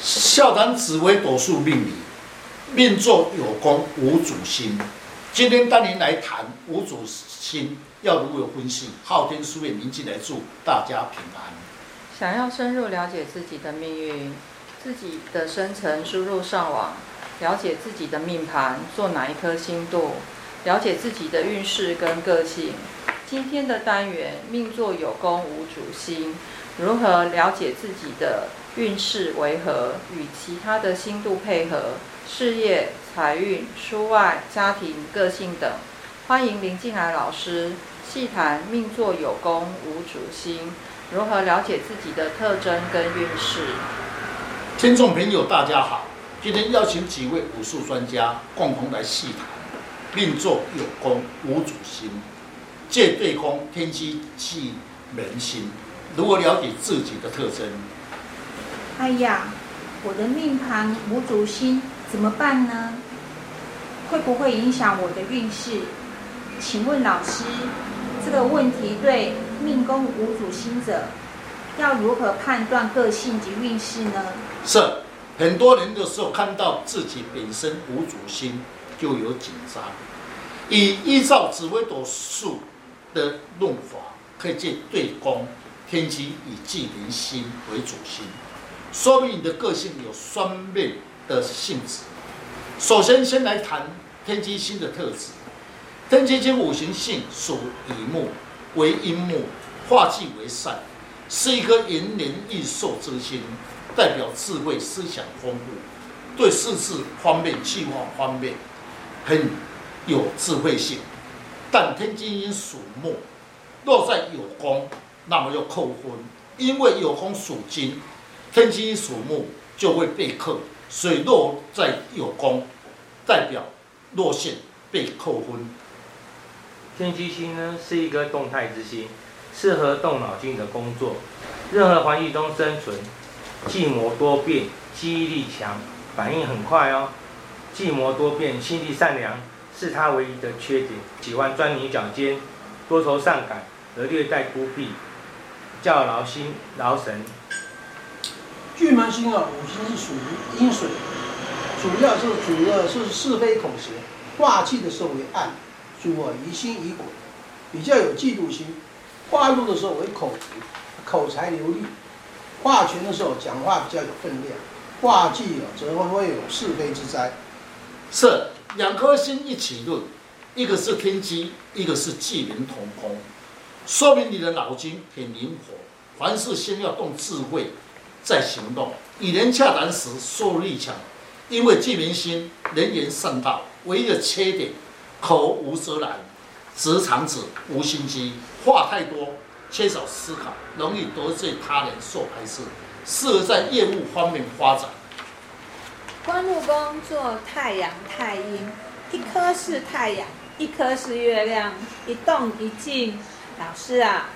笑谈紫微斗数命理，命座有功无主星。今天带您来谈无主星要如何分析。昊天书院宁静来祝大家平安。想要深入了解自己的命运，自己的生辰输入上网，了解自己的命盘，做哪一颗星度，了解自己的运势跟个性。今天的单元命座有功无主星，如何了解自己的运势为何，与其他的星度配合，事业、财运、书外、家庭、个性等。欢迎林进来老师细谈命座有功无主星，如何了解自己的特征跟运势。听众朋友，大家好，今天邀请几位武术专家共同来细谈命座有功无主星。借对空天机记人心，如何了解自己的特征？哎呀，我的命盘无主星怎么办呢？会不会影响我的运势？请问老师，这个问题对命宫无主星者要如何判断个性及运势呢？是很多人的时候看到自己本身无主星就有紧张，以依照紫微斗数。的论法可以借对宫天机以忌门星为主星，说明你的个性有双面的性质。首先，先来谈天机星的特质。天机星五行性属乙木，为阴木，化忌为善，是一颗延年益寿之星，代表智慧、思想丰富，对事事方面、计划方面很有智慧性。但天机星属木，落在有宫，那么又扣分，因为有宫属金，天机属木就会被克，水落在有功，代表落陷被扣分。天机星呢是一个动态之星，适合动脑筋的工作，任何环境中生存，计谋多变，记忆力强，反应很快哦，计谋多变，心地善良。是他唯一的缺点，喜欢钻牛角尖，多愁善感，而略带孤僻，较劳心劳神。巨门星啊，五行是属于阴水，主要是主要是是非口舌，化气的时候为暗，主啊疑心疑鬼，比较有嫉妒心。化禄的时候为口福，口才流利。化权的时候讲话比较有分量。化忌啊，则会有是非之灾。是。两颗星一起论，一个是天机，一个是忌门同宫，说明你的脑筋很灵活，凡事先要动智慧，在行动。与人洽谈时说力强，因为忌门星人言善道，唯一的缺点口无遮拦，直肠子无心机，话太多，缺少思考，容易得罪他人，受排斥，适合在业务方面发展。官禄宫坐太阳、太阴，一颗是太阳，一颗是月亮，一动一静。老师啊，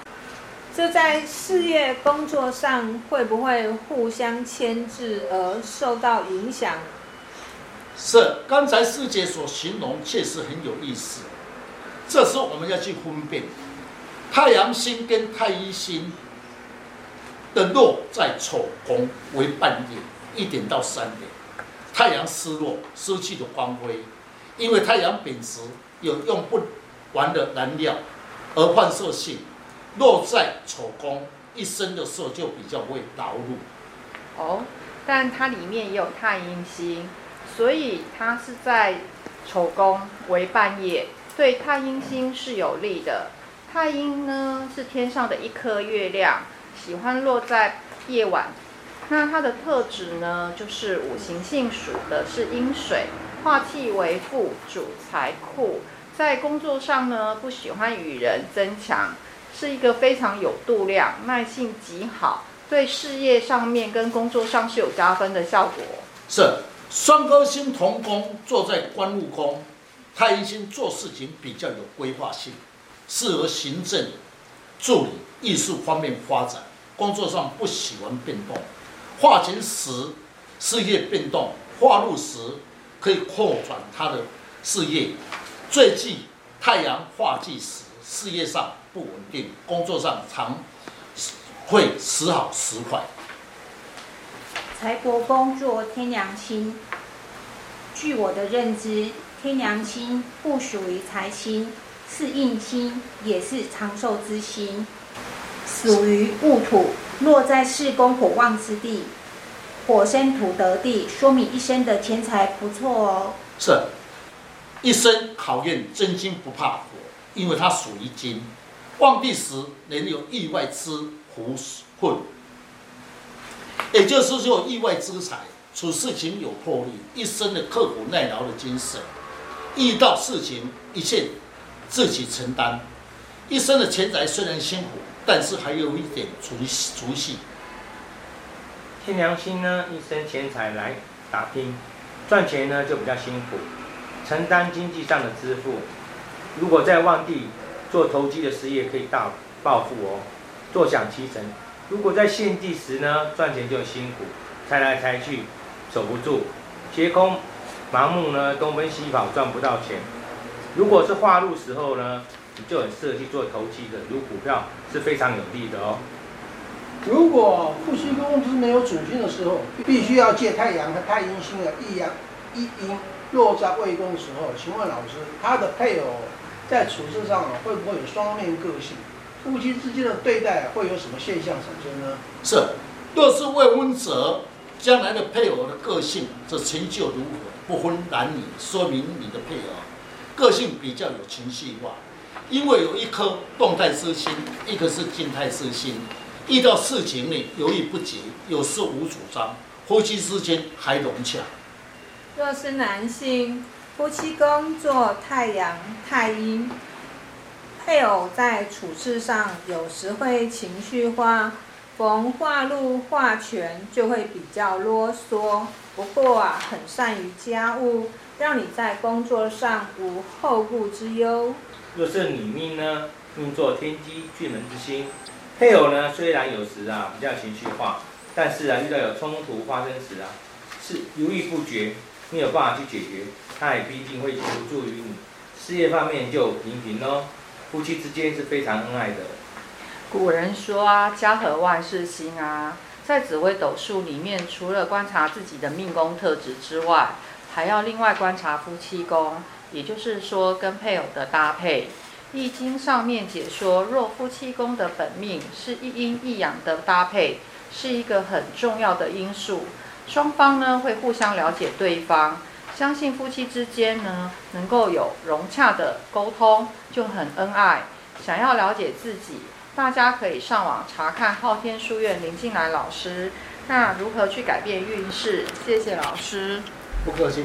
这在事业工作上会不会互相牵制而受到影响？是，刚才师姐所形容确实很有意思。这时候我们要去分辨，太阳星跟太阴星的落在丑宫为半夜一点到三点。太阳失落，失去的光辉，因为太阳本质有用不完的燃料，而换色性落在丑宫，一生的时候就比较会劳碌。哦，但它里面也有太阴星，所以它是在丑宫为半夜，对太阴星是有利的。太阴呢是天上的一颗月亮，喜欢落在夜晚。那它的特质呢，就是五行性属的是阴水，化气为富，主财库。在工作上呢，不喜欢与人争强，是一个非常有度量、耐性极好，对事业上面跟工作上是有加分的效果。是双颗星同宫，坐在官禄宫，太阴星做事情比较有规划性，适合行政、助理、艺术方面发展。工作上不喜欢变动。化权时，事业变动；化禄时，可以扩展他的事业。最忌太阳化忌时，事业上不稳定，工作上常会时好时坏。财帛宫坐天良星。据我的认知，天良星不属于财星，是印星，也是长寿之星，属于戊土，落在四宫火旺之地，火生土得地，说明一生的钱财不错哦。是，一生考验真金不怕火，因为它属于金，旺地时能有意外之福分，也就是说意外之财。处事情有魄力，一生的刻苦耐劳的精神，遇到事情一切自己承担，一生的钱财虽然辛苦，但是还有一点储蓄。蓄天良心呢，一生钱财来打拼，赚钱呢就比较辛苦，承担经济上的支付。如果在旺地做投机的事业，可以大暴富哦，坐享其成。如果在陷地时呢，赚钱就辛苦，猜来猜去。守不住，劫空盲目呢，东奔西跑赚不到钱。如果是化禄时候呢，你就很适合去做投机的，如股票是非常有利的哦。如果夫妻宫是没有主星的时候，必须要借太阳和太阴星的一阳一阴落在未宫的时候，请问老师，他的配偶在处事上会不会有双面个性？夫妻之间的对待会有什么现象产生呢？是，若是未婚者。将来的配偶的个性，这成就如何，不分男女，说明你的配偶个性比较有情绪化，因为有一颗动态之心，一个是静态之心，遇到事情呢犹豫不决，有事无主张，夫妻之间还融洽。若是男性，夫妻宫坐太阳、太阴，配偶在处事上有时会情绪化。逢化禄化权就会比较啰嗦，不过啊，很善于家务，让你在工作上无后顾之忧。若是女命呢，命坐天机巨门之星，配偶呢虽然有时啊比较情绪化，但是啊遇到有冲突发生时啊，是犹豫不决，没有办法去解决，他也必定会求助于你。事业方面就平平哦，夫妻之间是非常恩爱的。古人说啊，家和万事兴啊。在紫微斗数里面，除了观察自己的命宫特质之外，还要另外观察夫妻宫，也就是说跟配偶的搭配。易经上面解说，若夫妻宫的本命是一阴一阳的搭配，是一个很重要的因素。双方呢会互相了解对方，相信夫妻之间呢能够有融洽的沟通，就很恩爱。想要了解自己。大家可以上网查看昊天书院林静兰老师，那如何去改变运势？谢谢老师，不客气。